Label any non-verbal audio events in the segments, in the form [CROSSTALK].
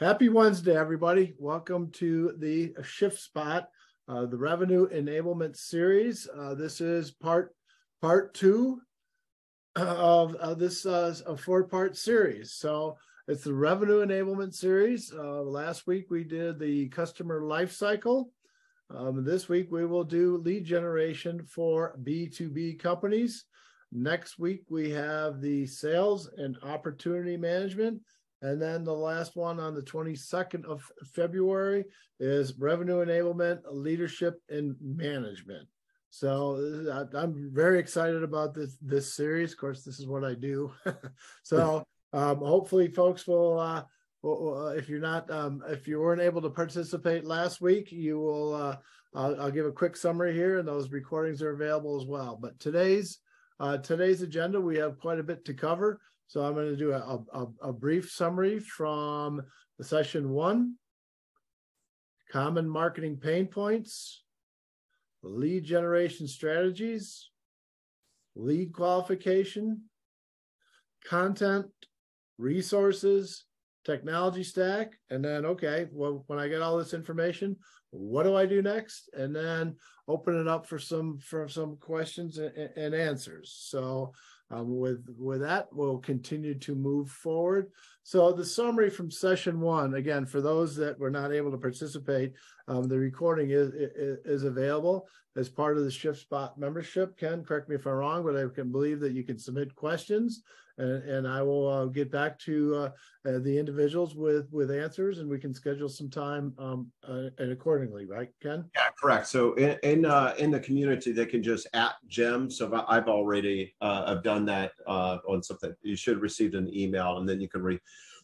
Happy Wednesday, everybody. Welcome to the Shift Spot, uh, the Revenue Enablement Series. Uh, this is part part two of, of this uh, a four part series. So it's the Revenue Enablement Series. Uh, last week we did the customer life cycle. Um, this week we will do lead generation for B2B companies. Next week we have the sales and opportunity management. And then the last one on the 22nd of February is revenue enablement, leadership, and management. So I'm very excited about this this series. Of course, this is what I do. [LAUGHS] so um, hopefully, folks will. Uh, if you're not, um, if you weren't able to participate last week, you will. Uh, I'll, I'll, give a quick summary here, and those recordings are available as well. But today's uh, today's agenda, we have quite a bit to cover. So I'm going to do a, a, a brief summary from the session one, common marketing pain points, lead generation strategies, lead qualification, content, resources, technology stack, and then, okay, well, when I get all this information, what do I do next? And then open it up for some for some questions and, and answers. So um, with with that, we'll continue to move forward. So the summary from session one, again, for those that were not able to participate, um, the recording is, is, is available as part of the Shift Spot membership. Ken, correct me if I'm wrong, but I can believe that you can submit questions and, and I will uh, get back to uh, uh, the individuals with with answers, and we can schedule some time um, uh, and accordingly, right, Ken? Yeah, correct. So in in, uh, in the community, they can just at Jim. So I've already uh, I've done that on something. You should have received an email, and then you can re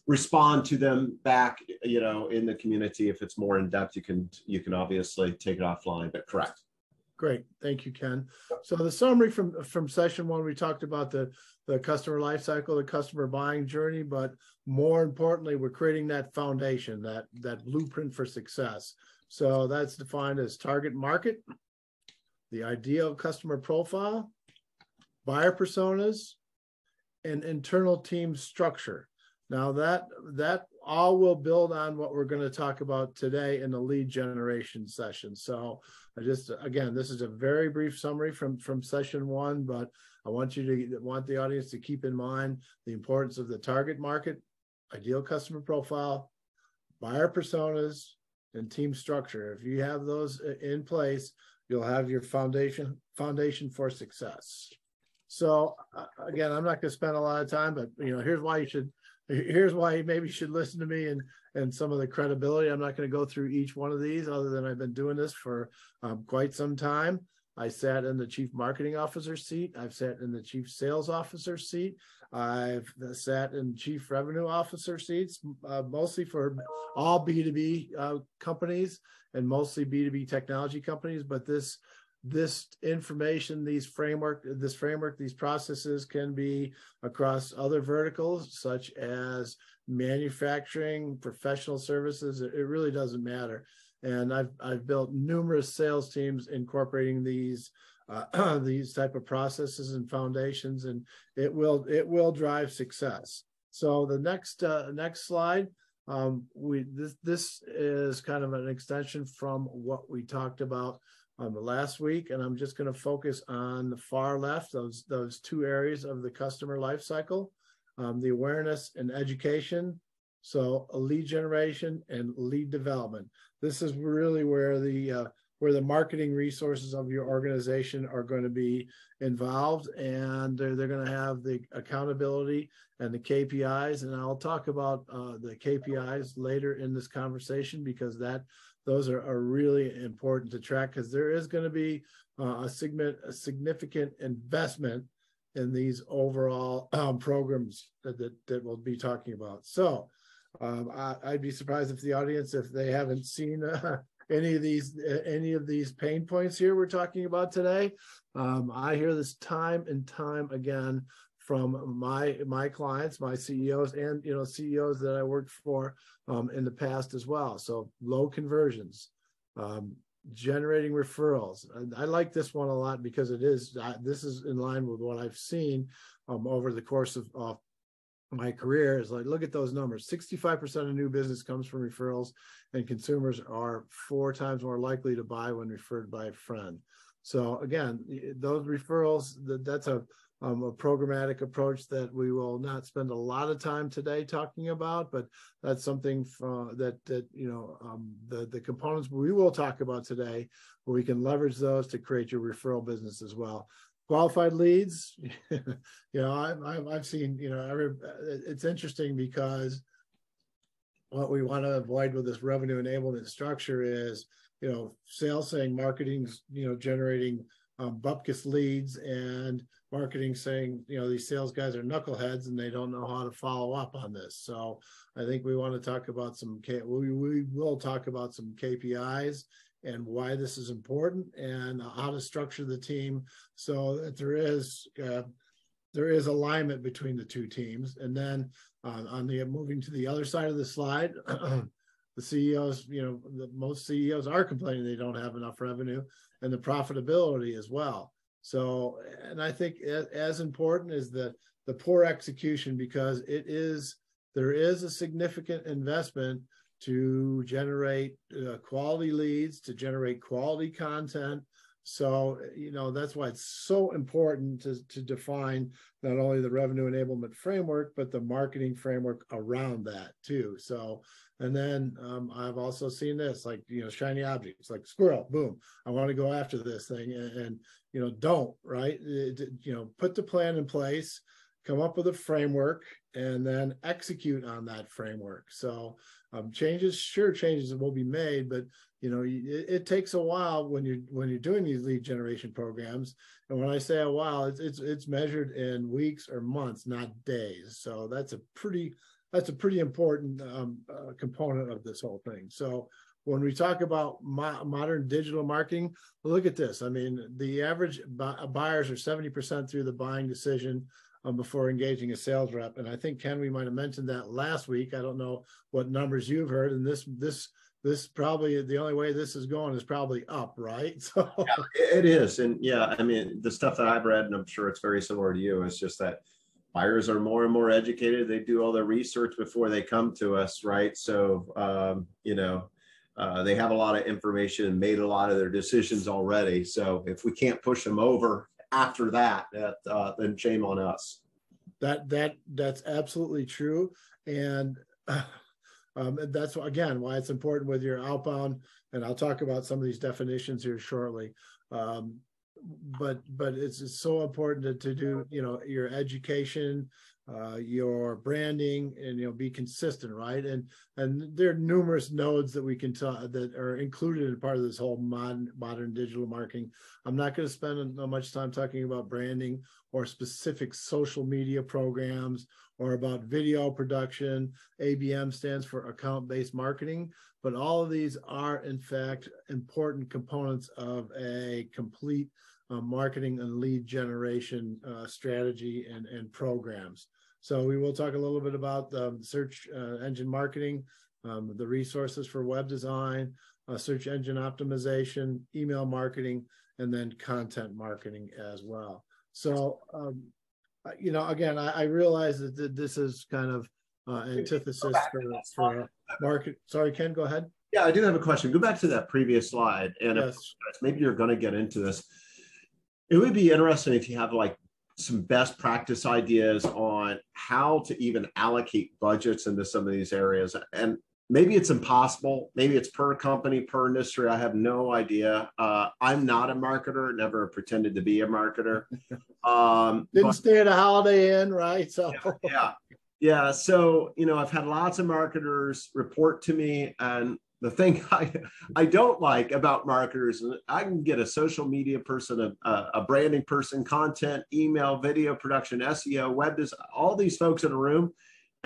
respond to them back you know in the community if it's more in depth you can you can obviously take it offline but correct Great, thank you, Ken. So the summary from from session one, we talked about the the customer life cycle, the customer buying journey, but more importantly, we're creating that foundation, that that blueprint for success. So that's defined as target market, the ideal customer profile, buyer personas, and internal team structure. Now that that all will build on what we're going to talk about today in the lead generation session. So I just again, this is a very brief summary from from session one, but I want you to want the audience to keep in mind the importance of the target market, ideal customer profile, buyer personas, and team structure. If you have those in place, you'll have your foundation foundation for success. So uh, again, I'm not going to spend a lot of time, but you know, here's why you should here's why you maybe should listen to me and and some of the credibility. I'm not going to go through each one of these, other than I've been doing this for um, quite some time. I sat in the chief marketing officer seat. I've sat in the chief sales officer seat. I've sat in chief revenue officer seats, uh, mostly for all B2B uh, companies and mostly B2B technology companies. But this this information, these framework, this framework, these processes can be across other verticals such as manufacturing, professional services. It really doesn't matter. And I've I've built numerous sales teams incorporating these uh, [CLEARS THROAT] these type of processes and foundations, and it will it will drive success. So the next uh, next slide, um, we this this is kind of an extension from what we talked about um, last week, and I'm just going to focus on the far left, those those two areas of the customer life cycle, um, the awareness and education. So lead generation and lead development. This is really where the uh, where the marketing resources of your organization are going to be involved and they're, they're going to have the accountability and the KPIs. And I'll talk about uh, the KPIs later in this conversation because that those are, are really important to track because there is going to be uh, a, significant, a significant investment in these overall um, programs that, that, that, we'll be talking about. So um, I, would be surprised if the audience, if they haven't seen uh, any of these any of these pain points here we're talking about today. Um, I hear this time and time again from my my clients, my CEOs, and you know CEOs that I worked for um, in the past as well. So low conversions, um, generating referrals. I, I, like this one a lot because it is this is in line with what I've seen um, over the course of, my career is like look at those numbers 65% of new business comes from referrals and consumers are four times more likely to buy when referred by a friend so again those referrals that's a um, a programmatic approach that we will not spend a lot of time today talking about, but that's something that that you know um, the the components we will talk about today, where we can leverage those to create your referral business as well. Qualified leads, [LAUGHS] you know, I, have seen you know it's interesting because what we want to avoid with this revenue enablement structure is you know sales saying marketing's you know generating um, bupkis leads and marketing saying, you know, these sales guys are knuckleheads and they don't know how to follow up on this. So I think we want to talk about some, we, we will talk about some KPIs and why this is important and how to structure the team so that there is, uh, there is alignment between the two teams. And then uh, on the moving to the other side of the slide, [CLEARS THROAT] the CEOs, you know, the, most CEOs are complaining they don't have enough revenue and the profitability as well. So, and I think as important is the the poor execution because it is there is a significant investment to generate uh, quality leads, to generate quality content. So, you know, that's why it's so important to, to define not only the revenue enablement framework, but the marketing framework around that too. So, and then um, I've also seen this, like you know, shiny objects, like squirrel, boom. I want to go after this thing, and, and you know, don't right. It, you know, put the plan in place, come up with a framework, and then execute on that framework. So um, changes, sure, changes will be made, but you know, it, it, takes a while when you're when you're doing these lead generation programs. And when I say a while, it's it's it's measured in weeks or months, not days. So that's a pretty that's a pretty important um, uh, component of this whole thing. So when we talk about mo- modern digital marketing, look at this. I mean, the average bu- buyers are 70% through the buying decision um, before engaging a sales rep. And I think Ken, we might have mentioned that last week. I don't know what numbers you've heard, and this this this probably the only way this is going is probably up, right? [LAUGHS] So yeah, it is, and yeah, I mean the stuff that I've read, and I'm sure it's very similar to you. Is just that buyers are more and more educated. They do all their research before they come to us, right? So, um, you know, uh, they have a lot of information and made a lot of their decisions already. So, if we can't push them over after that, that uh, then shame on us. That that that's absolutely true, and [SIGHS] um, that's again why it's important with your outbound. And I'll talk about some of these definitions here shortly. Um, but but it's, it's so important to, to do you know your education uh, your branding and you know be consistent right? And and there are numerous nodes that we can talk that are included in part of this whole modern modern digital marketing. I'm not going to spend much time talking about branding or specific social media programs or about video production. Abm stands for account based marketing but all of these are in fact important components of a complete uh, marketing and lead generation uh, strategy and, and programs. So we will talk a little bit about the search uh, engine marketing, um, the resources for web design, uh, search engine optimization, email marketing, and then content marketing as well. So, um, you know, again, I, I realize that this is kind of uh, antithesis for, for market. Sorry, Ken, go ahead. Yeah, I do have a question. Go back to that previous slide, and yes. if, maybe you're going to get into this it would be interesting if you have like some best practice ideas on how to even allocate budgets into some of these areas. And maybe it's impossible. Maybe it's per company, per industry. I have no idea. Uh, I'm not a marketer, never pretended to be a marketer. [LAUGHS] Um, Didn't but, stay at a Holiday Inn, right? So, yeah, yeah. Yeah. So, you know, I've had lots of marketers report to me, and the thing [LAUGHS] I, I don't like about marketers, and I can get a social media person, a, a branding person, content, email, video production, SEO, web design, all these folks in a room,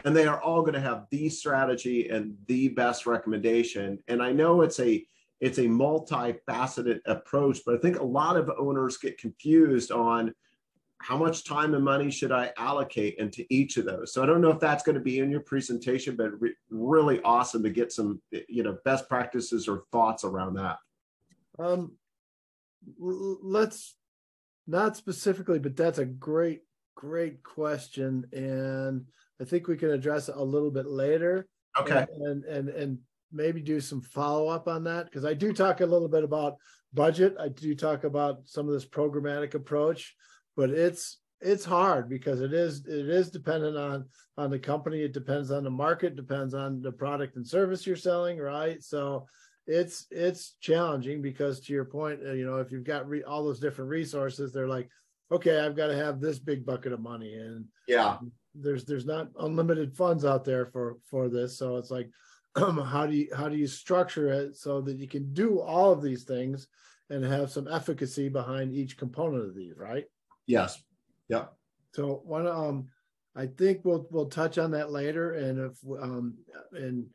and they are all going to have the strategy and the best recommendation. And I know it's a it's a multifaceted approach, but I think a lot of owners get confused on how much time and money should I allocate into each of those? So I don't know if that's going to be in your presentation, but re- really awesome to get some, you know, best practices or thoughts around that. Um, let's not specifically, but that's a great, great question. And I think we can address it a little bit later. Okay. And and and maybe do some follow up on that because I do talk a little bit about budget. I do talk about some of this programmatic approach, but it's it's hard because it is it is dependent on on the company. It depends on the market. Depends on the product and service you're selling, right? So it's it's challenging because to your point, uh, you know, if you've got re- all those different resources, they're like, okay, I've got to have this big bucket of money, and Yeah. there's there's not unlimited funds out there for for this. So it's like, [CLEARS THROAT] how do you how do you structure it so that you can do all of these things and have some efficacy behind each component of these, right? Yes. Yep. So one um I think we'll we'll touch on that later and if um and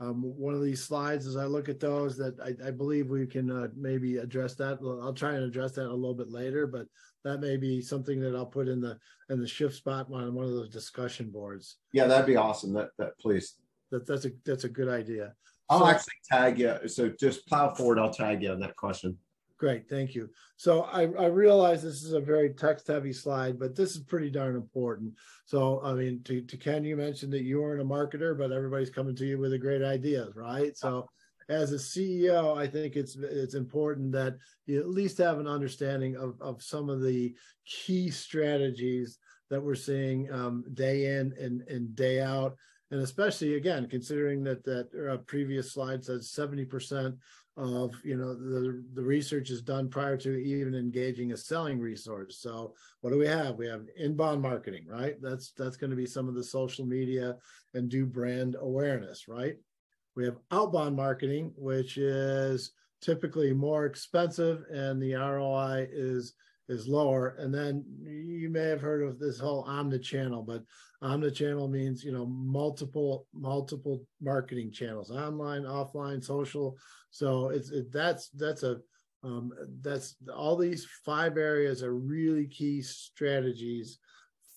um one of these slides as I look at those that I, I believe we can uh, maybe address that. I'll try and address that a little bit later, but that may be something that I'll put in the in the shift spot on one of those discussion boards. Yeah, that'd be awesome. That that please. That that's a that's a good idea. I'll So- actually tag you. So just plow forward. I'll tag you on that question. Great, thank you. So I, I realize this is a very text heavy slide, but this is pretty darn important. So, I mean, to, to Ken, you mentioned that you weren't a marketer, but everybody's coming to you with a great ideas, right? So as a CEO, I think it's, it's important that you at least have an understanding of, of some of the key strategies that we're seeing um, day in and, and day out. And especially again, considering that that uh, previous slide says 70% of you know the the research is done prior to even engaging a selling resource. So what do we have? We have inbound marketing right? That's that's going to be some of the social media and do brand awareness right? We have outbound marketing which is typically more expensive and the roi is is lower and then you may have heard of this whole omni-channel but omni-channel means you know multiple multiple marketing channels online offline social so it's it, that's that's a um, that's all these five areas are really key strategies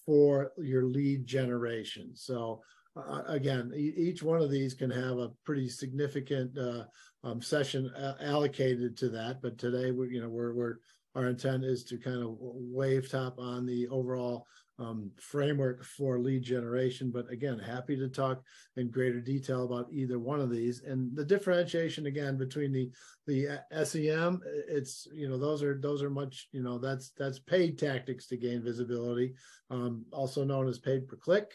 for your lead generation. So uh, again, each one of these can have a pretty significant uh, um, session a- allocated to that. But today, we you know we're we're our intent is to kind of wave top on the overall um, framework for lead generation. But again, happy to talk in greater detail about either one of these. And the differentiation again between the the SEM, it's you know those are those are much you know that's that's paid tactics to gain visibility, um, also known as paid per click.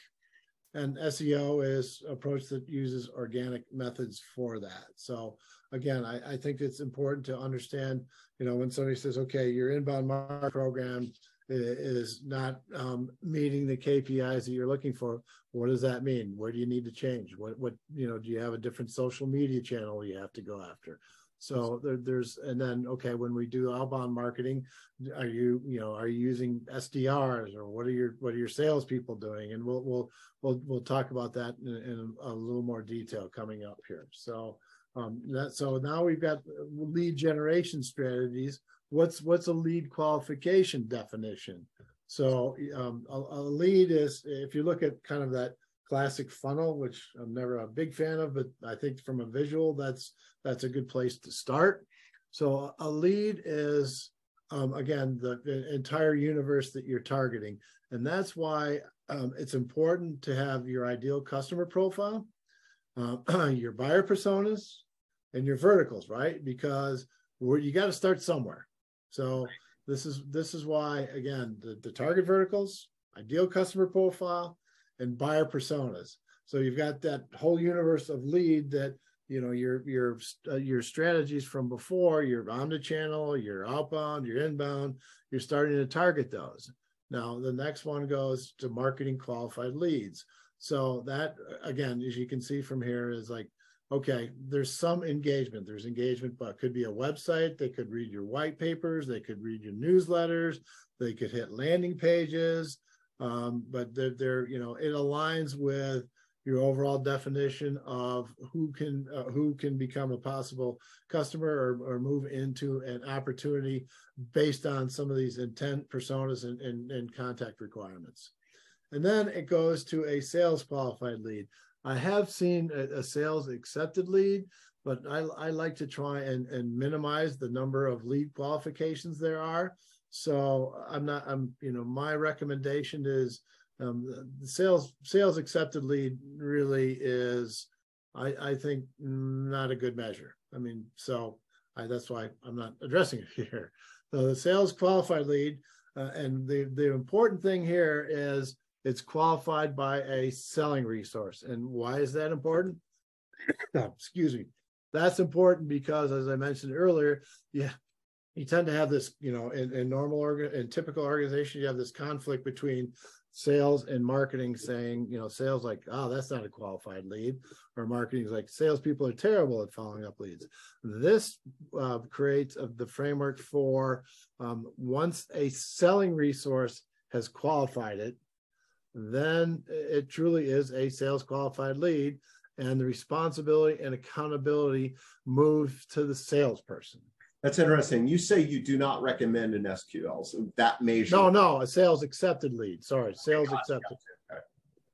And SEO is approach that uses organic methods for that. So again, I, I think it's important to understand, you know, when somebody says, okay, your inbound marketing program is not um, meeting the KPIs that you're looking for. What does that mean? Where do you need to change? What what you know? Do you have a different social media channel you have to go after? So there, there's and then okay, when we do outbound marketing, are you you know are you using SDRs or what are your what are your salespeople doing? And we'll we'll we'll we'll talk about that in, in a little more detail coming up here. So um, that so now we've got lead generation strategies what's what's a lead qualification definition so um, a, a, lead is if you look at kind of that classic funnel which i'm never a big fan of but i think from a visual that's that's a good place to start. So a lead is um, again the, entire universe that you're targeting. And that's why um, it's important to have your ideal customer profile uh, [CLEARS THROAT] your buyer personas and your verticals right? Because you got to start somewhere. So this is this is why again the, the target verticals, ideal customer profile, and buyer personas. So you've got that whole universe of lead that you know your your uh, your strategies from before, your omni-channel, your outbound, your inbound. You're starting to target those. Now the next one goes to marketing qualified leads. So that again, as you can see from here, is like okay, there's some engagement. There's engagement, but could be a website. They could read your white papers. They could read your newsletters. They could hit landing pages. Um, but they're, they're, you know, it aligns with your overall definition of who can uh, who can become a possible customer or, or move into an opportunity based on some of these intent personas and, and, and contact requirements. And then it goes to a sales qualified lead. I have seen a, a, sales accepted lead, but I, I like to try and, and minimize the number of lead qualifications there are. So I'm not, I'm, you know, my recommendation is um, the, sales sales accepted lead really is, I, I think, not a good measure. I mean, so I, that's why I'm not addressing it [LAUGHS] here. So the sales qualified lead, uh, and the the important thing here is it's qualified by a selling resource. And why is that important? [COUGHS] Excuse me. That's important because, as I mentioned earlier, yeah, you tend to have this, you know, in, in normal organ in typical organization, you have this conflict between sales and marketing saying, you know, sales like, oh, that's not a qualified lead, or marketing is like, salespeople are terrible at following up leads. This uh, creates uh, the framework for um, once a selling resource has qualified it, then it truly is a sales qualified lead, and the responsibility and accountability move to the salesperson. That's interesting. You say you do not recommend an SQL, so that measure. No, no, a sales accepted lead. Sorry, oh, sales gotcha, accepted.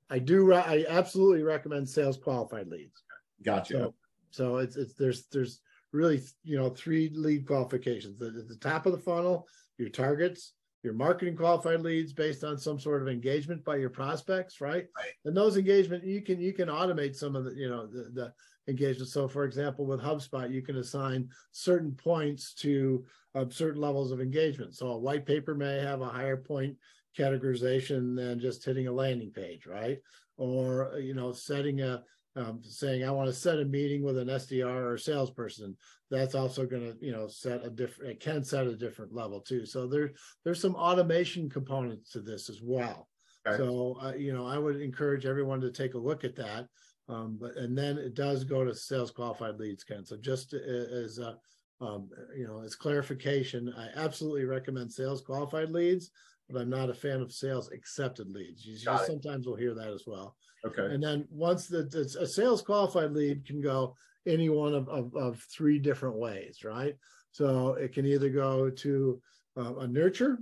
I do. I absolutely recommend sales qualified leads. Gotcha. So, so it's it's there's there's really you know three lead qualifications. At the top of the funnel, your targets, your marketing qualified leads based on some sort of engagement by your prospects, right? right. And those engagement you can you can automate some of the you know the, the engagement. So, for example, with HubSpot, you can assign certain points to uh, certain levels of engagement. So, a white paper may have a higher point categorization than just hitting a landing page, right? Or uh, you know, setting a um, saying I want to set a meeting with an SDR or salesperson. That's also going to you know set a different. It can set a different level too. So there there's some automation components to this as well. Okay. So uh, you know, I would encourage everyone to take a look at that. Um, but and then it does go to sales qualified leads, Ken. So just as a, um, you know, as clarification, I absolutely recommend sales qualified leads, but I'm not a fan of sales accepted leads. You just, sometimes we'll hear that as well. Okay. And then once the, the a sales qualified lead can go any one of, of, of three different ways, right? So it can either go to uh, a nurture,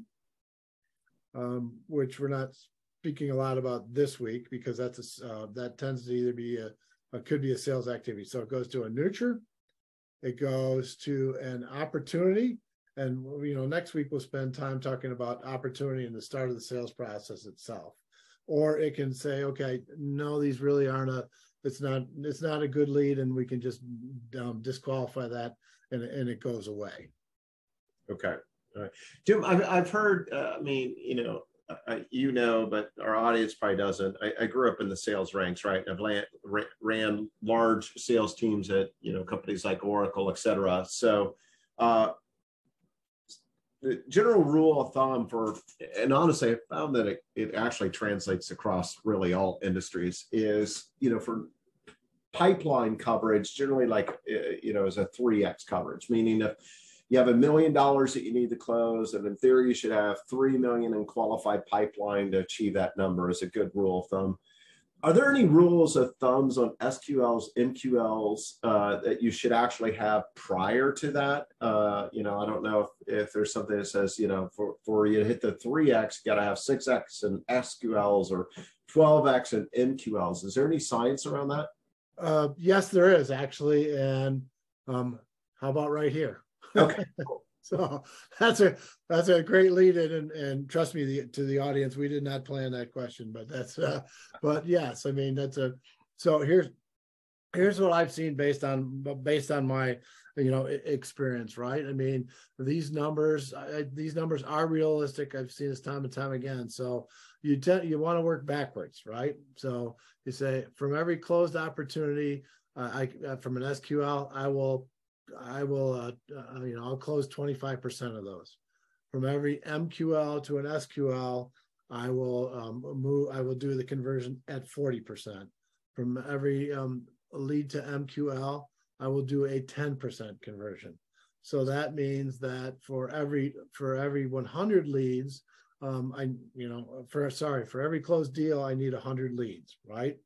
um, which we're not speaking a lot about this week because that's a, uh, that tends to either be a, a could be a sales activity. So it goes to a nurture, it goes to an opportunity, and you know next week we'll spend time talking about opportunity and the start of the sales process itself. Or it can say, okay, no, these really aren't a it's not it's not a good lead, and we can just um, disqualify that, and and it goes away. Okay. All right. Jim, I've, I've heard, uh, I mean, you know, you know, but our audience probably doesn't. I, I grew up in the sales ranks, right? I've ran, ran large sales teams at you know companies like Oracle, et cetera. So, uh, the general rule of thumb for, and honestly, I found that it, it actually translates across really all industries. Is you know for pipeline coverage, generally like uh, you know, is a three x coverage, meaning if you have a million dollars that you need to close, and in theory, you should have three million in qualified pipeline to achieve that number. Is a good rule of thumb. Are there any rules of thumbs on SQLs, MQLs uh, that you should actually have prior to that? Uh, you know, I don't know if, if there's something that says, you know, for, for you to hit the 3x, you got to have 6x in SQLs or 12x in MQLs. Is there any science around that? Uh, yes, there is actually. And um, how about right here? Okay. [LAUGHS] so that's a that's a great lead in and, and trust me the, to the audience we did not plan that question but that's uh but yes i mean that's a so here's here's what i've seen based on based on my you know experience right? I mean these numbers I, these numbers are realistic. I've seen this time and time again. So you tend you want to work backwards right? So you say from every closed opportunity uh, i uh, from an sql i will I will, uh, uh, you know, I'll close 25% of those. From every MQL to an SQL, I will um, move, I will do the conversion at 40%. From every um, lead to MQL, I will do a 10% conversion. So that means that for every for every 100 leads, um, I you know for sorry for every closed deal, I need 100 leads, right?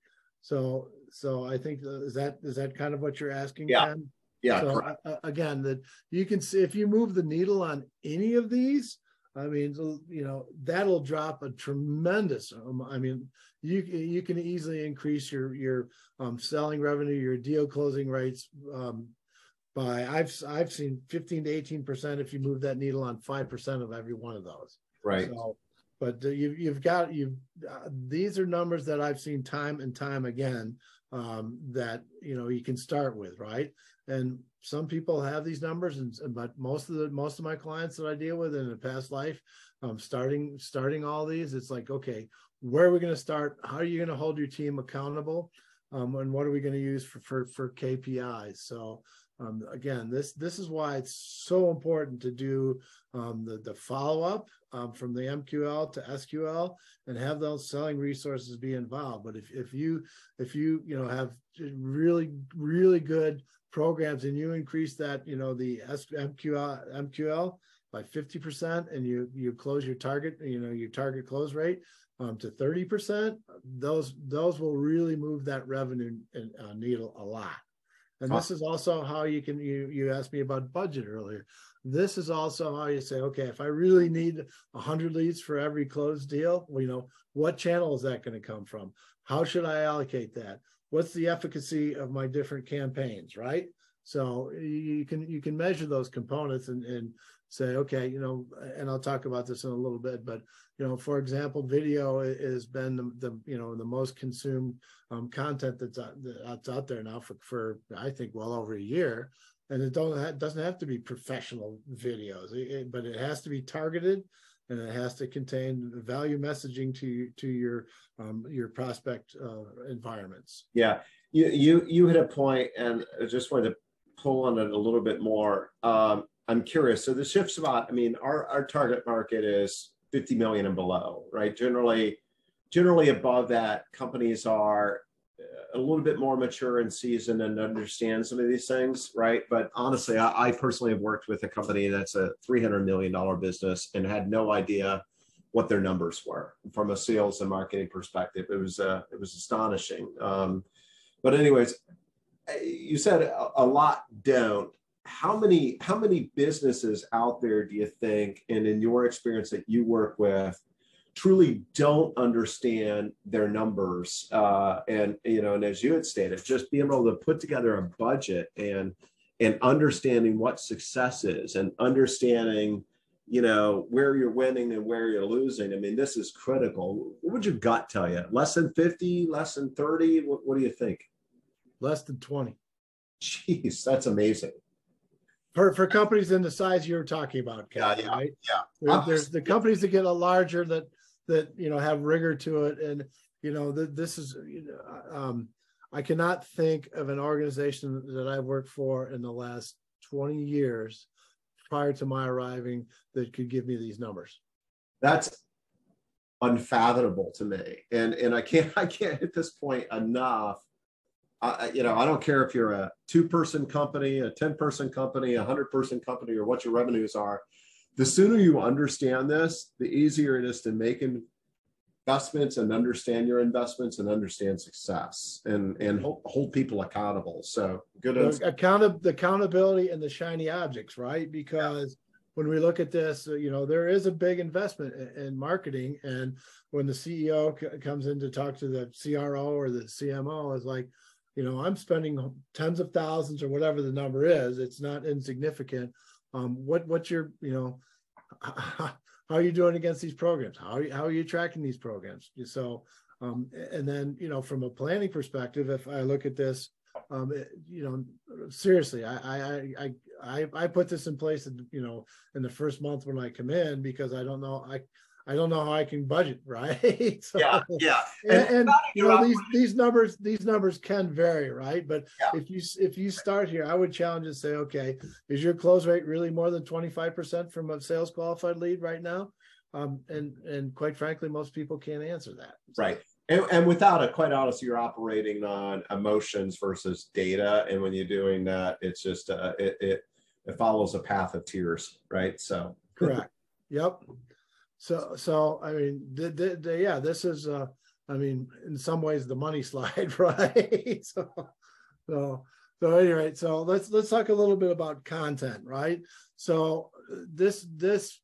So so I think uh, is that is that kind of what you're asking? Yeah. Ken? Yeah. So uh, again, that you can see if you move the needle on any of these, I mean, you know, that'll drop a tremendous. Um, I mean, you you can easily increase your your um, selling revenue, your deal closing rates um, by I've I've seen 15 to 18 percent if you move that needle on five percent of every one of those. Right. So but uh, you, you've got you. Uh, these are numbers that I've seen time and time again um, that you know you can start with, right? And some people have these numbers, and but most of the most of my clients that I deal with in a past life, um, starting starting all these, it's like okay, where are we going to start? How are you going to hold your team accountable? Um, and what are we going to use for for, for KPIs? So um, again, this this is why it's so important to do um, the the follow up um, from the MQL to SQL and have those selling resources be involved. But if if you if you you know have really really good programs and you increase that you know the MQL MQL by 50% and you you close your target you know your target close rate um, to 30% those those will really move that revenue uh, needle a lot and this is also how you can you you asked me about budget earlier. This is also how you say, okay, if I really need 100 leads for every closed deal, well, you know, what channel is that going to come from? How should I allocate that? What's the efficacy of my different campaigns, right? So you can you can measure those components and, and say, okay, you know, and I'll talk about this in a little bit, but you know, for example, video has been the, the you know the most consumed um, content that's out, that's out there now for for I think well over a year, and it don't it doesn't have to be professional videos, it, but it has to be targeted, and it has to contain value messaging to to your um, your prospect uh, environments. Yeah, you you you hit a point, and I just wanted to pull on it a little bit more. Um, I'm curious. So the shift spot, I mean, our, our target market is 50 million and below, right? Generally, generally above that, companies are uh, a little bit more mature and seasoned and understand some of these things, right? But honestly, I, I personally have worked with a company that's a $300 million business and had no idea what their numbers were from a sales and marketing perspective. It was uh, it was astonishing. Um, but anyways, you said a, a lot don't how many how many businesses out there do you think and in your experience that you work with truly don't understand their numbers? Uh, and you know and as you had stated just being able to put together a budget and and understanding what success is and understanding you know where you're winning and where you're losing. I mean this is critical. What would your gut tell you? Less than 50 less than 30 what, what do you think? Less than 20 jeez that's amazing for for companies in the size you're talking about, Kevin, yeah, yeah, right? Yeah. There, there's the companies that get a larger that that you know have rigor to it, and you know that this is you know, um, I cannot think of an organization that I've worked for in the last 20 years prior to my arriving that could give me these numbers. That's unfathomable to me, and and I can't [LAUGHS] I can't hit this point enough I, you know, I don't care if you're a two-person company, a ten-person company, a hundred-person company, or what your revenues are. The sooner you understand this, the easier it is to make investments and understand your investments and understand success and and hold, hold people accountable. So good. Account the accountability and the shiny objects, right? Because when we look at this, uh, you know, there is a big investment in, in marketing, and when the CEO c- comes in to talk to the CRO or the CMO, is like you know i'm spending tens of thousands or whatever the number is it's not insignificant. Um, what what's your you know [LAUGHS] how are you doing against these programs? How are you, how are you tracking these programs? So um, and then you know from a planning perspective if i look at this um, it, you know seriously I, I i i i put this in place you know in the first month when i come in because i don't know i I don't know how I can budget, [LAUGHS] right? so, yeah, yeah. And, and, and you know these these numbers these numbers can vary, right? But yeah. if you if you start here, I would challenge and say, okay, is your close rate really more than twenty five percent from a sales qualified lead right now? Um, and and quite frankly, most people can't answer that. So, right. And, and, without it, quite honestly, you're operating on emotions versus data, and when you're doing that, it's just uh, it, it it follows a path of tears, right? So correct. Yep. So, so I mean, the, the, the, yeah, this is, uh, I mean, in some ways, the money [LAUGHS] slide, right? [LAUGHS] so, so, so anyway, so let's let's talk a little bit about content, right? So this this,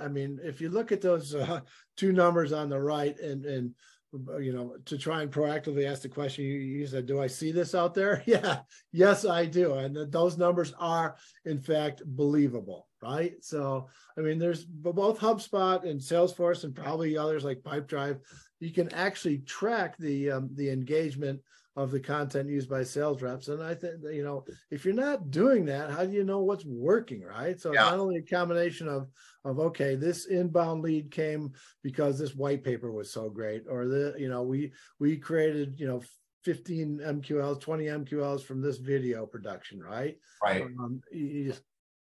I mean, if you look at those uh, two numbers on the right, and and you know, to try and proactively ask the question, you, you said, "Do I see this out there?" [LAUGHS] Yeah, yes, I do, and those numbers are in fact believable right? So, I mean, there's both HubSpot and Salesforce and probably others like Pipedrive. You can actually track the um, the engagement of the content used by sales reps. And I think you know, if you're not doing that, how do you know what's working, right? So yeah. not only a combination of of okay, this inbound lead came because this white paper was so great, or the you know we we created you know 15 MQLs, 20 MQLs from this video production, right? Right. Um, just,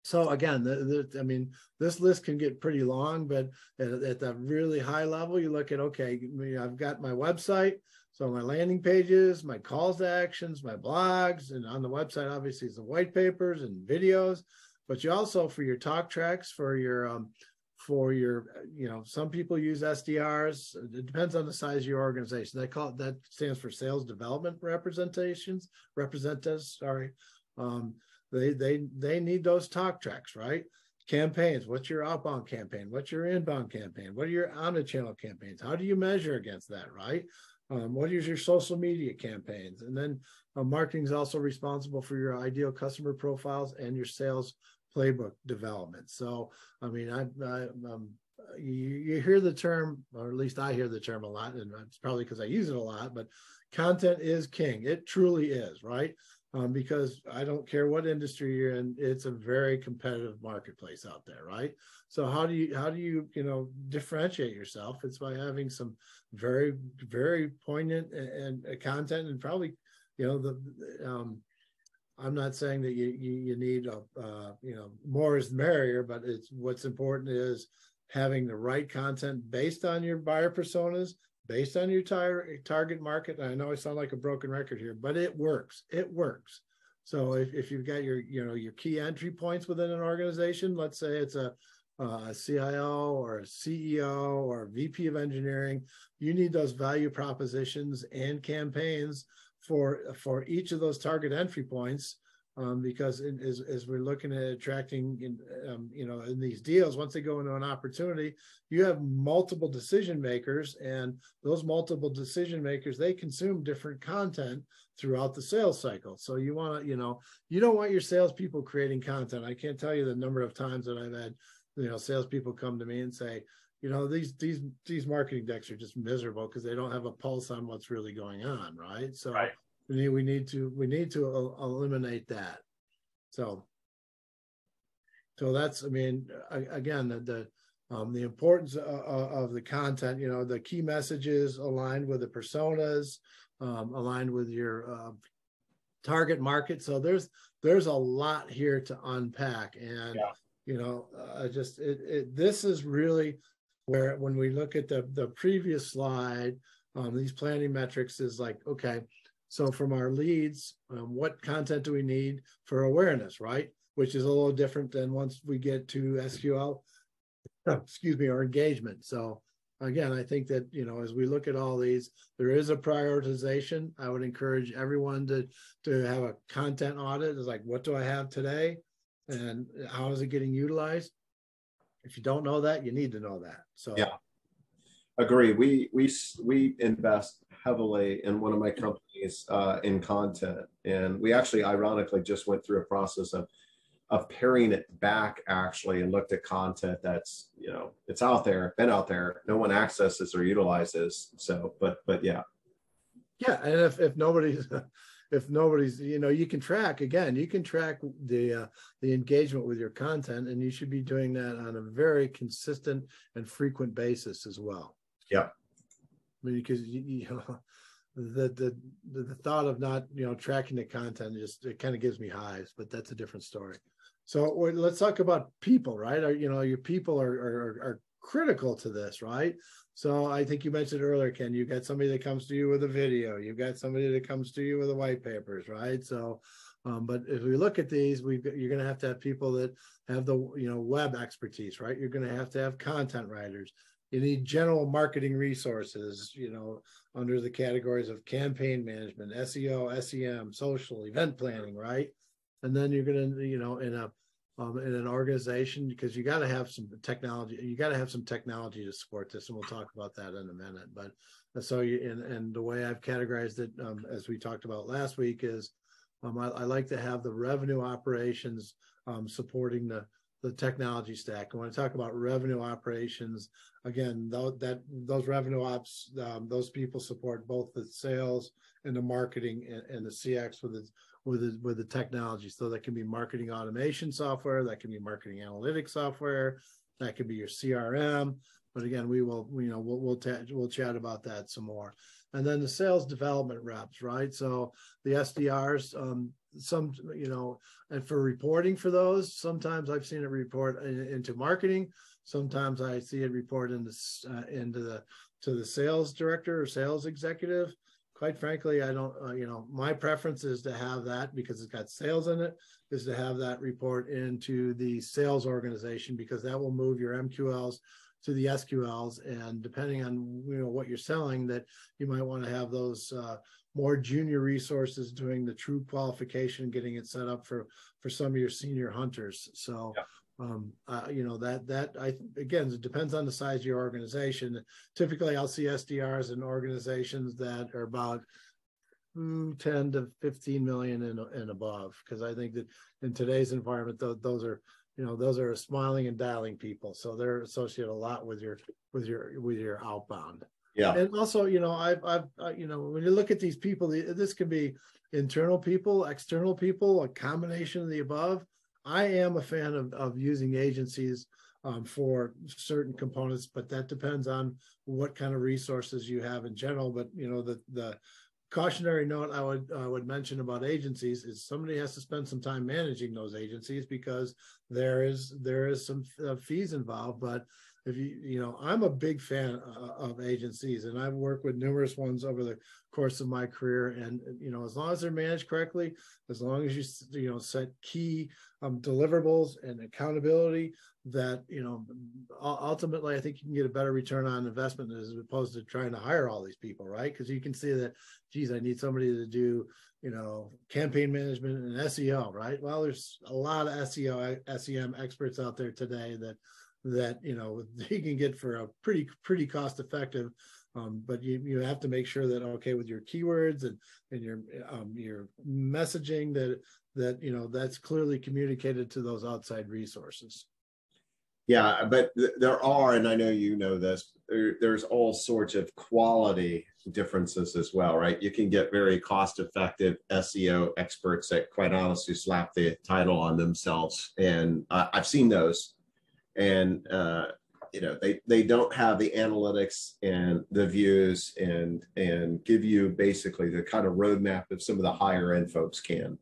so again, the, the, I mean, this list can get pretty long, but at, at the really high level, you look at okay, I've got my website, so my landing pages, my calls to actions, my blogs, and on the website, obviously, is the white papers and videos. But you also for your talk tracks, for your um, for your, you know, some people use SDRs. It depends on the size of your organization. They call it that stands for sales development representations, representatives. Sorry, um, they they they need those talk tracks, right? Campaigns. What's your outbound campaign? What's your inbound campaign? What are your omni-channel campaigns? How do you measure against that, right? Um, what is your social media campaigns? And then uh, marketing is also responsible for your ideal customer profiles and your sales playbook development. So, I mean, I, I um, you, you hear the term, or at least I hear the term a lot, and it's probably because I use it a lot, but content is king. It truly is, right? Um, because I don't care what industry you're in, it's a very competitive marketplace out there, right? So how do you how do you you know differentiate yourself? It's by having some very very poignant and, and content, and probably you know the um, I'm not saying that you you, you need a uh, you know more is merrier, but it's what's important is having the right content based on your buyer personas, based on your tar- target market. I know I sound like a broken record here, but it works. It works. So if, if you've got your you know your key entry points within an organization, let's say it's a a CIO or a CEO or a VP of engineering, you need those value propositions and campaigns for for each of those target entry points. Um, because as, as we're looking at attracting, in, um, you know, in these deals, once they go into an opportunity, you have multiple decision makers, and those multiple decision makers they consume different content throughout the sales cycle. So you want to, you know, you don't want your salespeople creating content. I can't tell you the number of times that I've had you know salespeople come to me and say you know these these these marketing decks are just miserable because they don't have a pulse on what's really going on right so right. We need we need to we need to eliminate that. So so that's i mean again the, the um, the importance of, of, the content you know the key messages aligned with the personas um, aligned with your uh, target market. So there's there's a lot here to unpack and yeah. you know uh, just it, it, this is really where when we look at the the previous slide um, these planning metrics is like okay so from our leads um, what content do we need for awareness right? Which is a little different than once we get to sql [LAUGHS] excuse me or engagement. So again i think that you know as we look at all these there is a prioritization. I would encourage everyone to to have a content audit. It's like what do i have today? And how is it getting utilized? If you don't know that, you need to know that. So yeah, agree. We we we invest heavily in one of my companies uh, in content, and we actually, ironically, just went through a process of of paring it back actually and looked at content that's you know it's out there been out there. No one accesses or utilizes. So but but yeah. Yeah and if, if nobody's [LAUGHS] if nobody's you know you can track again you can track the uh, the engagement with your content and you should be doing that on a very consistent and frequent basis as well yeah i mean because you, you know [LAUGHS] the, the the thought of not you know tracking the content just it kind of gives me hives but that's a different story so let's talk about people right are you know your people are are, are critical to this right so I think you mentioned earlier, Ken, you've got somebody that comes to you with a video, you've got somebody that comes to you with the white papers, right? So, um, but if we look at these, we've you're going to have to have people that have the you know web expertise, right? You're going to have to have content writers. You need general marketing resources, you know, under the categories of campaign management, SEO, SEM, social, event planning, right? And then you're going to, you know, in a um, in an organization because you got to have some technology. You got to have some technology to support this, and we'll talk about that in a minute. But uh, so you and, and the way I've categorized it, um, as we talked about last week, is um, I, I, like to have the revenue operations um, supporting the the technology stack. And when I talk about revenue operations, again, those, that those revenue ops, um, those people support both the sales and the marketing and, and the CX with the with the, with the technology. So that can be marketing automation software, that can be marketing analytics software, that could be your CRM. But again, we will, you know, we'll we'll, ta- we'll chat about that some more. And then the sales development reps, right? So the SDRs, um, some, you know, and for reporting for those, sometimes I've seen it report in, into marketing. Sometimes I see it report into uh, into the to the sales director or sales executive. Quite frankly, I don't, uh, you know, my preference is to have that because it's got sales in it, is to have that report into the sales organization because that will move your MQLs to the SQLs. And depending on you know what you're selling, that you might want to have those uh, more junior resources doing the true qualification, getting it set up for for some of your senior hunters. So. Yeah. Um, uh, you know that that I again it depends on the size of your organization. Typically, I'll see SDRs in organizations that are about 10 to 15 million and, and above because I think that in today's environment, th- those are you know those are smiling and dialing people, so they're associated a lot with your with your with your outbound. Yeah. And also, you know, I've, I've, uh, you know, when you look at these people, this can be internal people, external people, a combination of the above. I am a fan of, of using agencies um, for certain components, but that depends on what kind of resources you have in general. But you know, the the cautionary note I would I would mention about agencies is somebody has to spend some time managing those agencies because there is there is some uh, fees involved, but if you you know i'm a big fan uh, of agencies and i've worked with numerous ones over the course of my career. And you know as long as they're managed correctly as long as you you know set key um, deliverables and accountability that you know ultimately i think you can get a better return on investment as opposed to trying to hire all these people right? Because you can see that geez i need somebody to do you know campaign management and seo right? Well there's a lot of seo sem experts out there today that that you know [LAUGHS] you can get for a pretty pretty cost effective um, but you, you have to make sure that okay with your keywords and and your um, your messaging that that you know that's clearly communicated to those outside resources yeah but th- there are and i know you know this there, there's all sorts of quality differences as well right? You can get very cost effective seo experts that quite honestly slap the title on themselves and uh, i've seen those. And uh, you know they they don't have the analytics and the views and and give you basically the kind of roadmap that some of the higher end folks can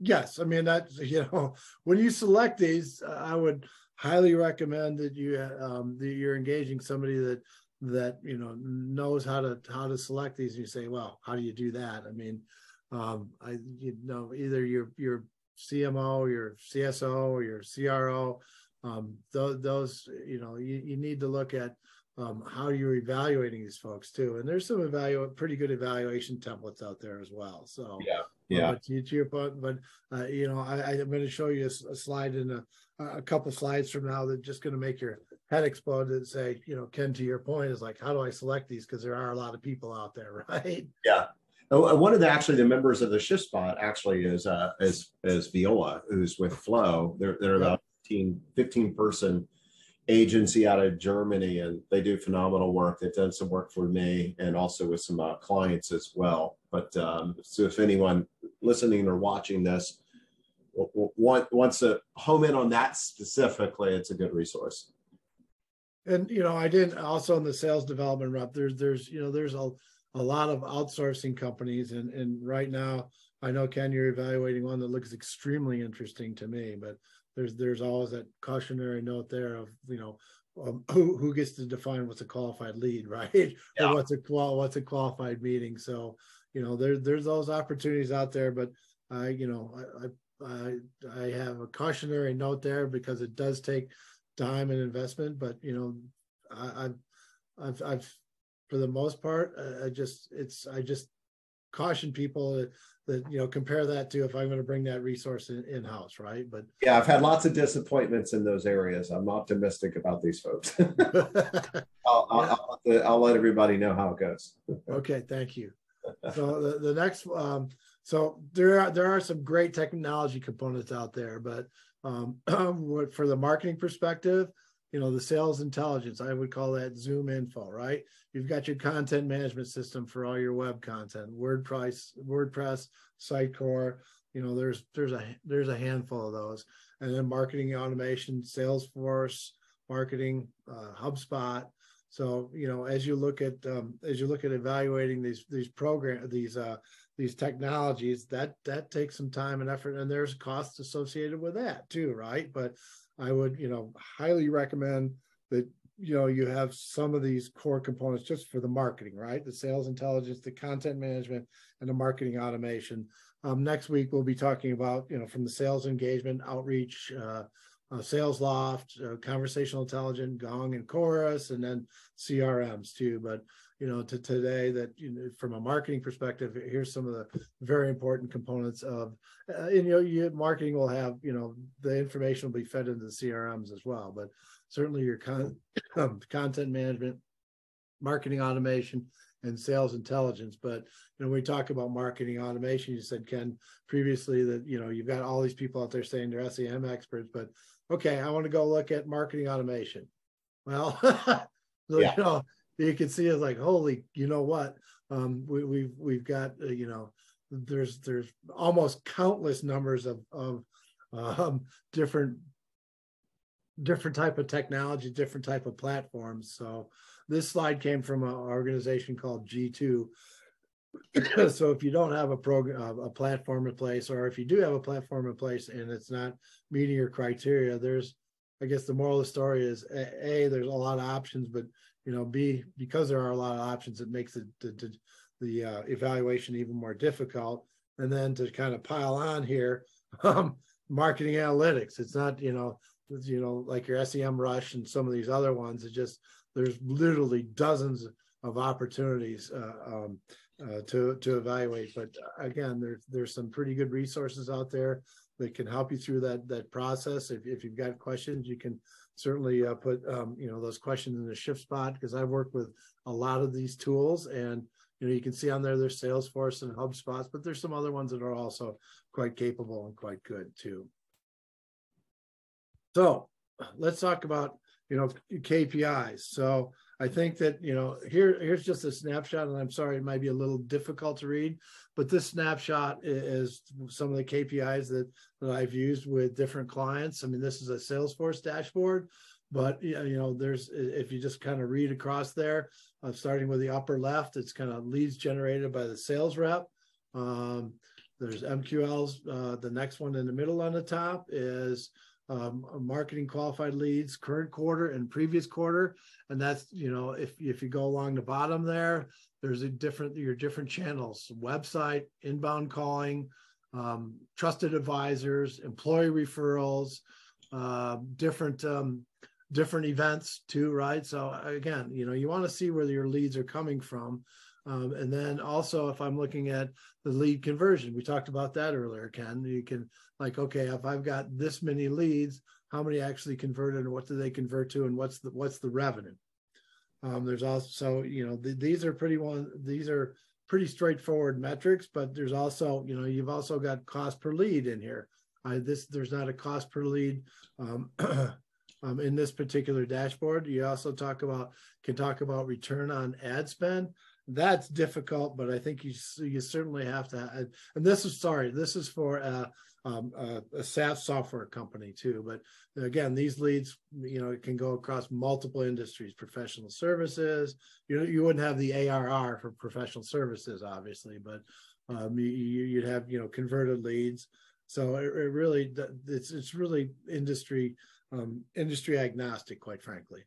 yes i mean that [LAUGHS] you know when you select these i would highly recommend that you um, that you're engaging somebody that that you know knows how to how to select these and you say well how do you do that? I mean um, i you know either your your cmo your cso or your cro um, th- those you know you, you need to look at um, how you're evaluating these folks too. And there's some evaluate pretty good evaluation templates out there as well. So yeah yeah. but to, to your point but uh, you know I, i'm going to show you a, a slide in a, a couple slides from now that's just going to make your head explode and say you know ken to your point is like how do i select these? Because there are a lot of people out there [LAUGHS] right? Yeah. Oh, one of the actually the members of the shift spot actually is uh is is viola who's with flow. They're they're about 15, 15 person agency out of Germany, and they do phenomenal work. They've done some work for me and also with some uh, clients as well. But um, so if anyone listening or watching this wants to home in on that specifically, it's a good resource. And you know, I didn't also in the sales development rep. There's there's you know there's a a lot of outsourcing companies, and and right now I know Ken, you're evaluating one that looks extremely interesting to me, but there's there's always that cautionary note there of you know um, who who gets to define what's a qualified lead, [LAUGHS] right? Yeah. or what's a qual what's a qualified meeting. So you know there there's those opportunities out there, but I you know I I I have a cautionary note there because it does take time and investment. But you know I, I've I've I've for the most part I just it's I just caution people that you know compare that to if i'm going to bring that resource in, in house right? But yeah i've had lots of disappointments in those areas. I'm optimistic about these folks. [LAUGHS] I'll, I'll, [LAUGHS] I'll, I'll, let everybody know how it goes. [LAUGHS] Okay thank you. So the, the next um, so there are there are some great technology components out there but Um, [CLEARS THROAT] for the marketing perspective, you know, the sales intelligence, I would call that ZoomInfo, right? You've got your content management system for all your web content, WordPress, WordPress, Sitecore. You know, there's there's a there's a handful of those, and then marketing automation, Salesforce, marketing, uh, HubSpot. So you know, as you look at um, as you look at evaluating these these program these uh, these technologies, that that takes some time and effort, and there's costs associated with that too, right? But I would you know highly recommend that you know you have some of these core components just for the marketing, right? The sales intelligence, the content management, and the marketing automation. Um, next week we'll be talking about you know from the sales engagement outreach. Uh, uh, Salesloft, uh, Conversational Intelligence, Gong, and Chorus, and then CRMs too. But you know, to today, that you know, from a marketing perspective, here's some of the very important components of, uh, and you know, you, marketing will have you know the information will be fed into the CRMs as well. But certainly your con- content management, marketing automation, and sales intelligence. But you know, when we talk about marketing automation, you said Ken previously that you know you've got all these people out there saying they're SEM experts, but okay, I want to go look at marketing automation. Well, [LAUGHS] yeah. you know, you can see it's like, holy, you know what? Um, we, we've we've got uh, you know, there's there's almost countless numbers of of um, different different type of technology, different type of platforms. So this slide came from an organization called G2. [CLEARS THROAT] so if you don't have a program, uh, a platform in place, or if you do have a platform in place and it's not meeting your criteria, there's, I guess the moral of the story is a, a there's a lot of options, but you know, b because there are a lot of options, it makes the the, the uh, evaluation even more difficult. And then to kind of pile on here, [LAUGHS] um, marketing analytics. It's not you know you know like your Semrush and some of these other ones. It just there's literally dozens of opportunities uh, um, uh, to to evaluate. But again, there's there's some pretty good resources out there that can help you through that that process. If if you've got questions, you can certainly uh, put um, you know those questions in the shift spot because I've worked with a lot of these tools and you know you can see on there there's Salesforce and HubSpots, but there's some other ones that are also quite capable and quite good too. So let's talk about you know KPIs. So I think that you know here here's just a snapshot, and I'm sorry it might be a little difficult to read, but this snapshot is some of the KPIs that that I've used with different clients. I mean, this is a Salesforce dashboard, but you know there's if you just kind of read across there, uh, starting with the upper left, it's kind of leads generated by the sales rep. Um, there's MQLs. Uh, the next one in the middle on the top is um, marketing qualified leads current quarter and previous quarter. And that's you know if if you go along the bottom there there's a different your different channels website inbound calling um, trusted advisors employee referrals uh, different um, different events too right? So again you know you want to see where your leads are coming from. Um, and then also, if I'm looking at the lead conversion, we talked about that earlier, Ken. You can like, okay, if I've got this many leads, how many actually converted, and what do they convert to, and what's the what's the revenue? Um, there's also, you know, th- these are pretty one. These are pretty straightforward metrics, but there's also, you know, you've also got cost per lead in here. I, this there's not a cost per lead um, [CLEARS THROAT] um, in this particular dashboard. You also talk about can talk about return on ad spend that's difficult, but I think you you certainly have to. And this is sorry, this is for a, um, a, a SaaS software company too. But again, these leads, you know, can go across multiple industries, professional services. You know, you wouldn't have the ARR for professional services, obviously, but um, you, you'd have you know converted leads. So it, it really it's it's really industry um, industry agnostic, quite frankly.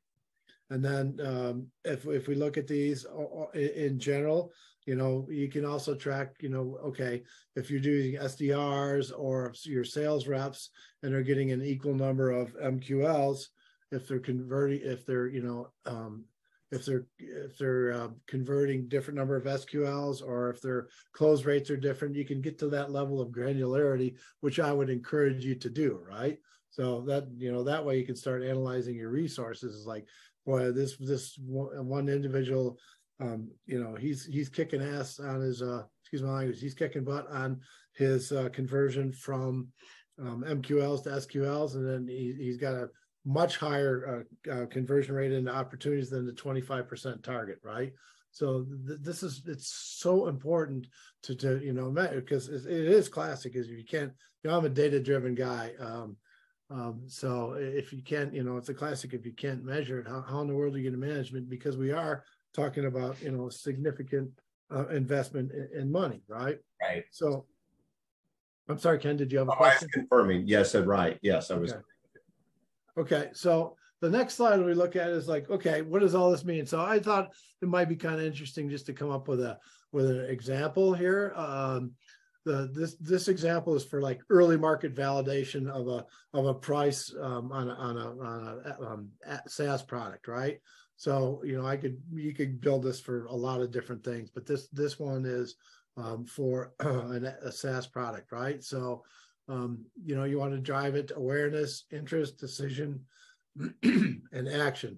And then um, if if we look at these in general, you know, you can also track, you know, okay, if you're doing SDRs or your sales reps and they're getting an equal number of MQLs, if they're converting, if they're, you know, um, if they're if they're uh, converting different number of SQLs or if their close rates are different, you can get to that level of granularity, which I would encourage you to do, right? So that you know that way you can start analyzing your resources. Is like boy, this this one individual, um, you know, he's he's kicking ass on his uh, excuse my language, he's kicking butt on his uh, conversion from um, MQLs to SQLs, and then he, he's got a much higher uh, uh, conversion rate into opportunities than the 25% target, right? So th- this is it's so important to to you know because it is classic is you can't you know I'm a data driven guy. Um, um, so if you can't, you know, it's a classic. If you can't measure it, how, how in the world are you going to management? Because we are talking about, you know, significant uh, investment in, in, money, right? Right. So, I'm sorry, Ken. Did you have a oh, question? confirming. Yes, and right. Yes, I was. Okay. okay. So the next slide we look at is like, okay, what does all this mean? So I thought it might be kind of interesting just to come up with a with an example here. Um, the this this example is for like early market validation of a of a price um, on a, on a, on a um, SaaS product, right? So you know, I could you could build this for a lot of different things, but this this one is um, for [CLEARS THROAT] an, a SaaS product, right? So um, you know, you want to drive it to awareness, interest, decision, [CLEARS THROAT] and action.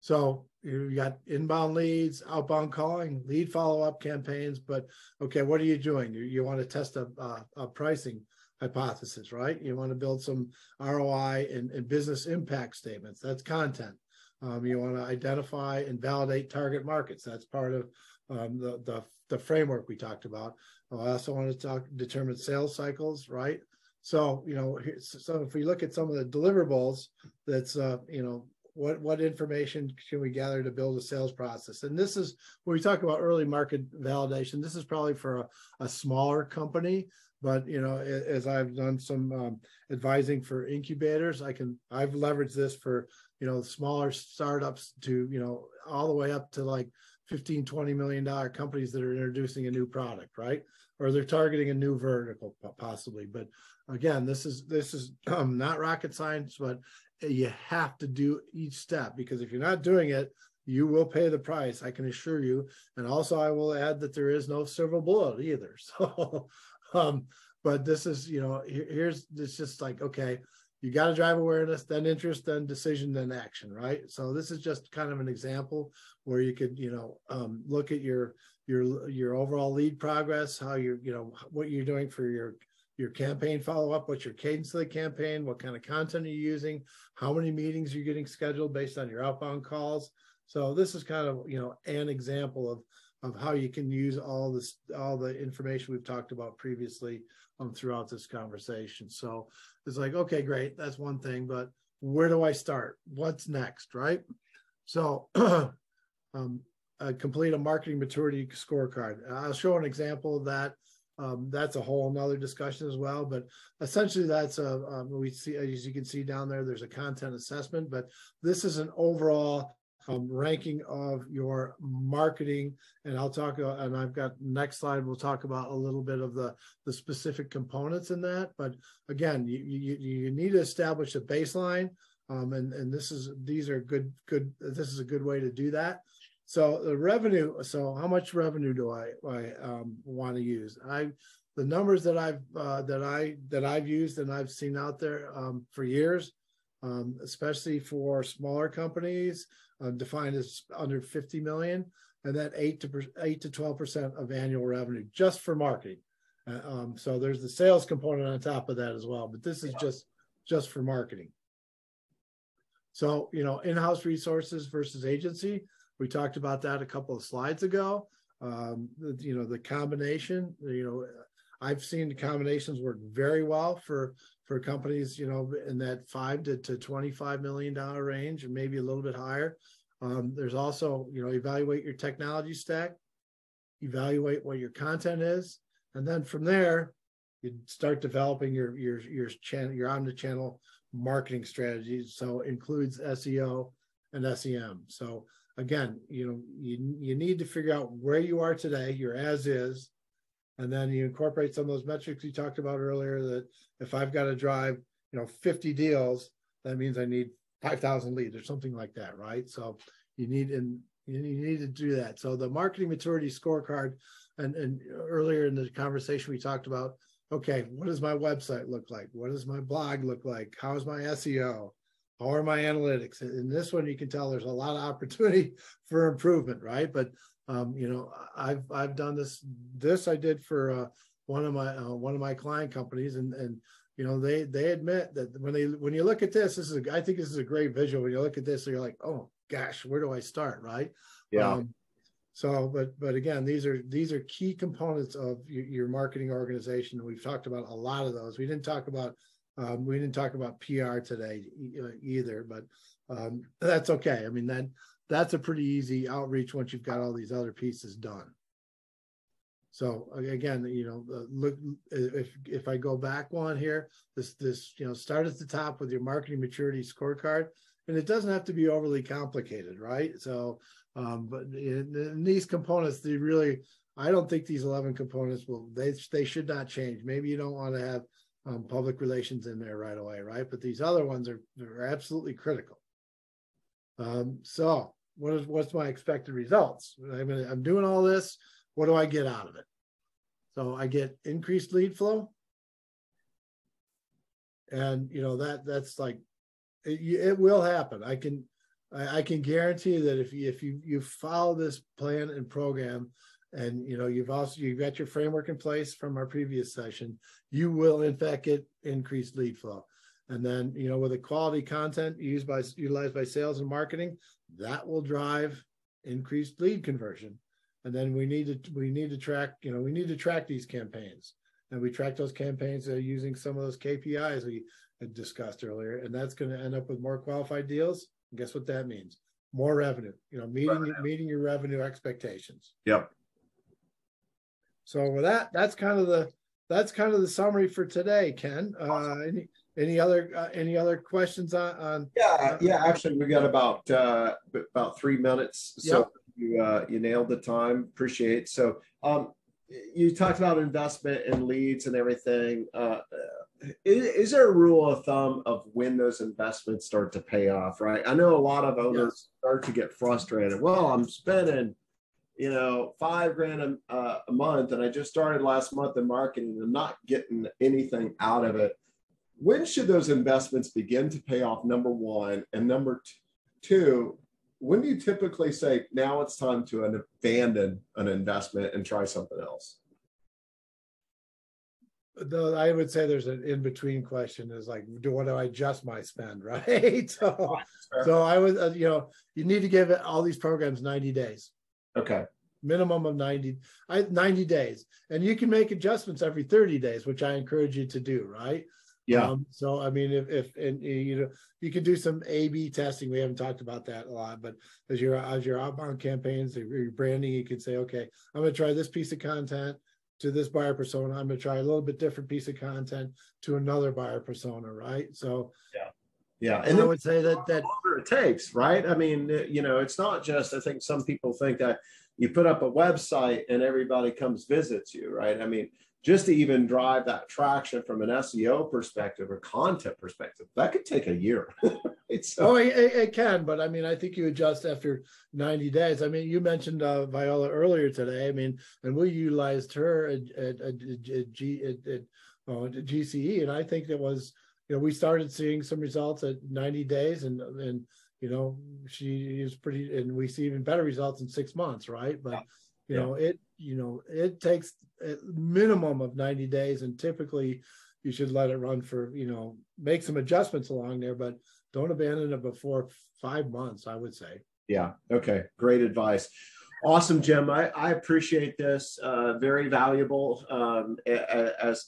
So you got inbound leads, outbound calling, lead follow-up campaigns, but okay, what are you doing? You, you want to test a, a, a pricing hypothesis, right? You want to build some ROI and, and business impact statements. That's content. Um, you want to identify and validate target markets. That's part of um, the, the, the framework we talked about. I also want to talk determine sales cycles, right? So you know, so if we look at some of the deliverables, that's uh, you know what what information can we gather to build a sales process? And this is when we talk about early market validation this is probably for a, a smaller company but you know as i've done some um, advising for incubators i can i've leveraged this for you know smaller startups to you know all the way up to like 15 20 million dollar companies that are introducing a new product right? Or they're targeting a new vertical possibly. But again this is this is um, [CLEARS THROAT] not rocket science but you have to do each step because if you're not doing it, you will pay the price. I can assure you. And also, I will add that there is no silver bullet either. [LAUGHS] So, um, but this is, you know, here, here's it's just like okay, you got to drive awareness, then interest, then decision, then action, right? So this is just kind of an example where you could, you know, um, look at your your your overall lead progress, how you're, you know, what you're doing for your your campaign follow up, what's your cadence of the campaign, what kind of content are you using, how many meetings you're getting scheduled based on your outbound calls. So this is kind of you know an example of of how you can use all this all the information we've talked about previously um, throughout this conversation. So it's like okay, great, that's one thing, but where do I start? What's next, right? So [CLEARS THROAT] um, uh, complete a marketing maturity scorecard. I'll show an example of that um, that's a whole another discussion as well. But essentially, that's a um, we see as you can see down there. There's a content assessment, but this is an overall um, ranking of your marketing. And I'll talk. Uh, and I've got next slide. We'll talk about a little bit of the the specific components in that. But again, you you, you need to establish a baseline. Um, and and this is these are good good. This is a good way to do that. So the revenue. So how much revenue do I I um, want to use? I the numbers that I've uh, that I that I've used and I've seen out there um, for years, um, especially for smaller companies, uh, defined as under 50 million, and that eight to eight to 12 percent of annual revenue just for marketing. Uh, um, so there's the sales component on top of that as well, but this is just just for marketing. So you know, in-house resources versus agency. We talked about that a couple of slides ago. Um, you know, the combination, you know, I've seen the combinations work very well for for companies, you know, in that five to, to $25 million range and maybe a little bit higher. Um, there's also, you know, evaluate your technology stack, evaluate what your content is, and then from there, you start developing your your your channel, your omni-channel marketing strategies. So includes SEO and SEM. So again, you know, you, you need to figure out where you are today, your as is, and then you incorporate some of those metrics you talked about earlier that if I've got to drive, you know, 50 deals, that means I need 5,000 leads or something like that, right? So you need and you need to do that. So the marketing maturity scorecard, and, and earlier in the conversation we talked about, okay, what does my website look like? What does my blog look like? How is my SEO? How are my analytics? In this one, you can tell there's a lot of opportunity [LAUGHS] for improvement, right? But um, you know, I've I've done this. This I did for uh, one of my uh, one of my client companies, and and you know, they they admit that when they when you look at this, this is a, I think this is a great visual. When you look at this, you're like, oh gosh, where do I start? Right. Yeah. Um, so, but but again, these are these are key components of your, your marketing organization. We've talked about a lot of those. We didn't talk about um, we didn't talk about PR today uh, either, but um, that's okay. I mean that that's a pretty easy outreach once you've got all these other pieces done. So again, you know, look if if I go back one here, this this you know start at the top with your marketing maturity scorecard, and it doesn't have to be overly complicated, right? So, um, but in, in these components, they really, I don't think these eleven components will they they should not change. Maybe you don't want to have um, public relations in there right away, right? But these other ones are are absolutely critical. Um, so, what is what's my expected results? I mean, I'm doing all this what do I get out of it? So I get increased lead flow. And you know that that's like it, it will happen. I can I, I, can guarantee that if you if you you follow this plan and program and you know you've also you've got your framework in place from our previous session, you will in fact get increased lead flow. And then you know with the quality content used by utilized by sales and marketing, that will drive increased lead conversion. And then we need to we need to track you know we need to track these campaigns. And we track those campaigns uh, using some of those kpis we had discussed earlier. And that's going to end up with more qualified deals. And guess what that means? More revenue you know meeting revenue. meeting your revenue expectations. Yep so with that that's kind of the that's kind of the summary for today ken uh any any other uh, any other questions on, on yeah yeah actually we got about uh about three minutes so yep you uh, you nailed the time. Appreciate. So um, you talked about investment and leads and everything. Uh, is, is, there a rule of thumb of when those investments start to pay off? Right. I know a lot of owners yes. start to get frustrated. Well, I'm spending you know, five grand a, uh, a month, and I just started last month in marketing. and I'm not getting anything out of it. When should those investments begin to pay off? Number one, and number two, when do you typically say now it's time to abandon an investment and try something else? Though I would say there's an in between question is like, do what do I adjust my spend, [LAUGHS] right? so, so I would, uh, you know, you need to give all these programs 90 days. Okay. Minimum of 90, 90 days. And you can make adjustments every 30 days, which I encourage you to do, right? Yeah. Um, so I mean, if if and you know you can do some A/B testing. We haven't talked about that a lot, but as your as your outbound campaigns, your branding, you can say, okay, I'm going to try this piece of content to this buyer persona. I'm going to try a little bit different piece of content to another buyer persona, right? So yeah. Yeah, and I would say that that it takes, right? I mean, you know, it's not just. I think some people think that you put up a website and everybody comes visits you, right? I mean, just to even drive that traction from an SEO perspective or content perspective, that could take a year. [LAUGHS] It's oh, it, it, can, but I mean, I think you adjust after 90 days. I mean, you mentioned uh, Viola earlier today. I mean, and we utilized her at, at, at, at, G, at, at, uh, at GCE, and I think it was, you know, we started seeing some results at 90 days, and and you know, she is pretty, and we see even better results in six months, right? But you yeah. know, it you know it takes a minimum of 90 days and typically you should let it run for you know make some adjustments along there but don't abandon it before five months i would say. Yeah. Okay. Great advice. Awesome jim. I, I appreciate this uh, very valuable um, as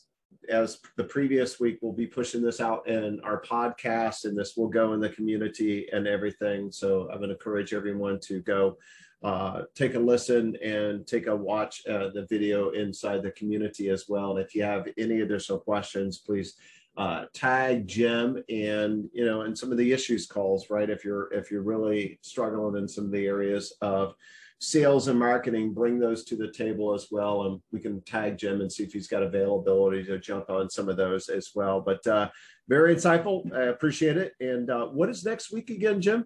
as the previous week we'll be pushing this out in our podcast and this will go in the community and everything so i'm going to encourage everyone to go uh, take a listen and take a watch uh, the video inside the community as well. And if you have any additional questions, please uh, tag Jim and you know and some of the issues calls right if you're if you're really struggling in some of the areas of sales and marketing bring those to the table as well and we can tag jim and see if he's got availability to jump on some of those as well but uh, very insightful i appreciate it and uh, what is next week again jim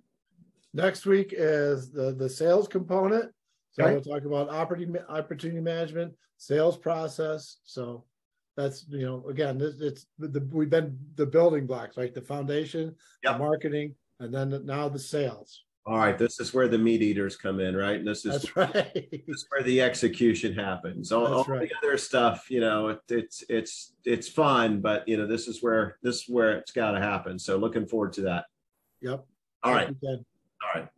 Next week is the, the sales component. So okay. we'll talk about opportunity, opportunity management, sales process. So that's, you know, again, this, it's the, we've been the building blocks, right? The foundation, yep. the marketing, and then now the sales. All right, this is where the meat eaters come in, right? And this is That's right. this is where the execution happens. All, That's all right. the other stuff, you know, it, it's it's it's fun, but you know, this is where this is where it's got to happen. So looking forward to that. Yep. All right, Thank you, Ken. all right.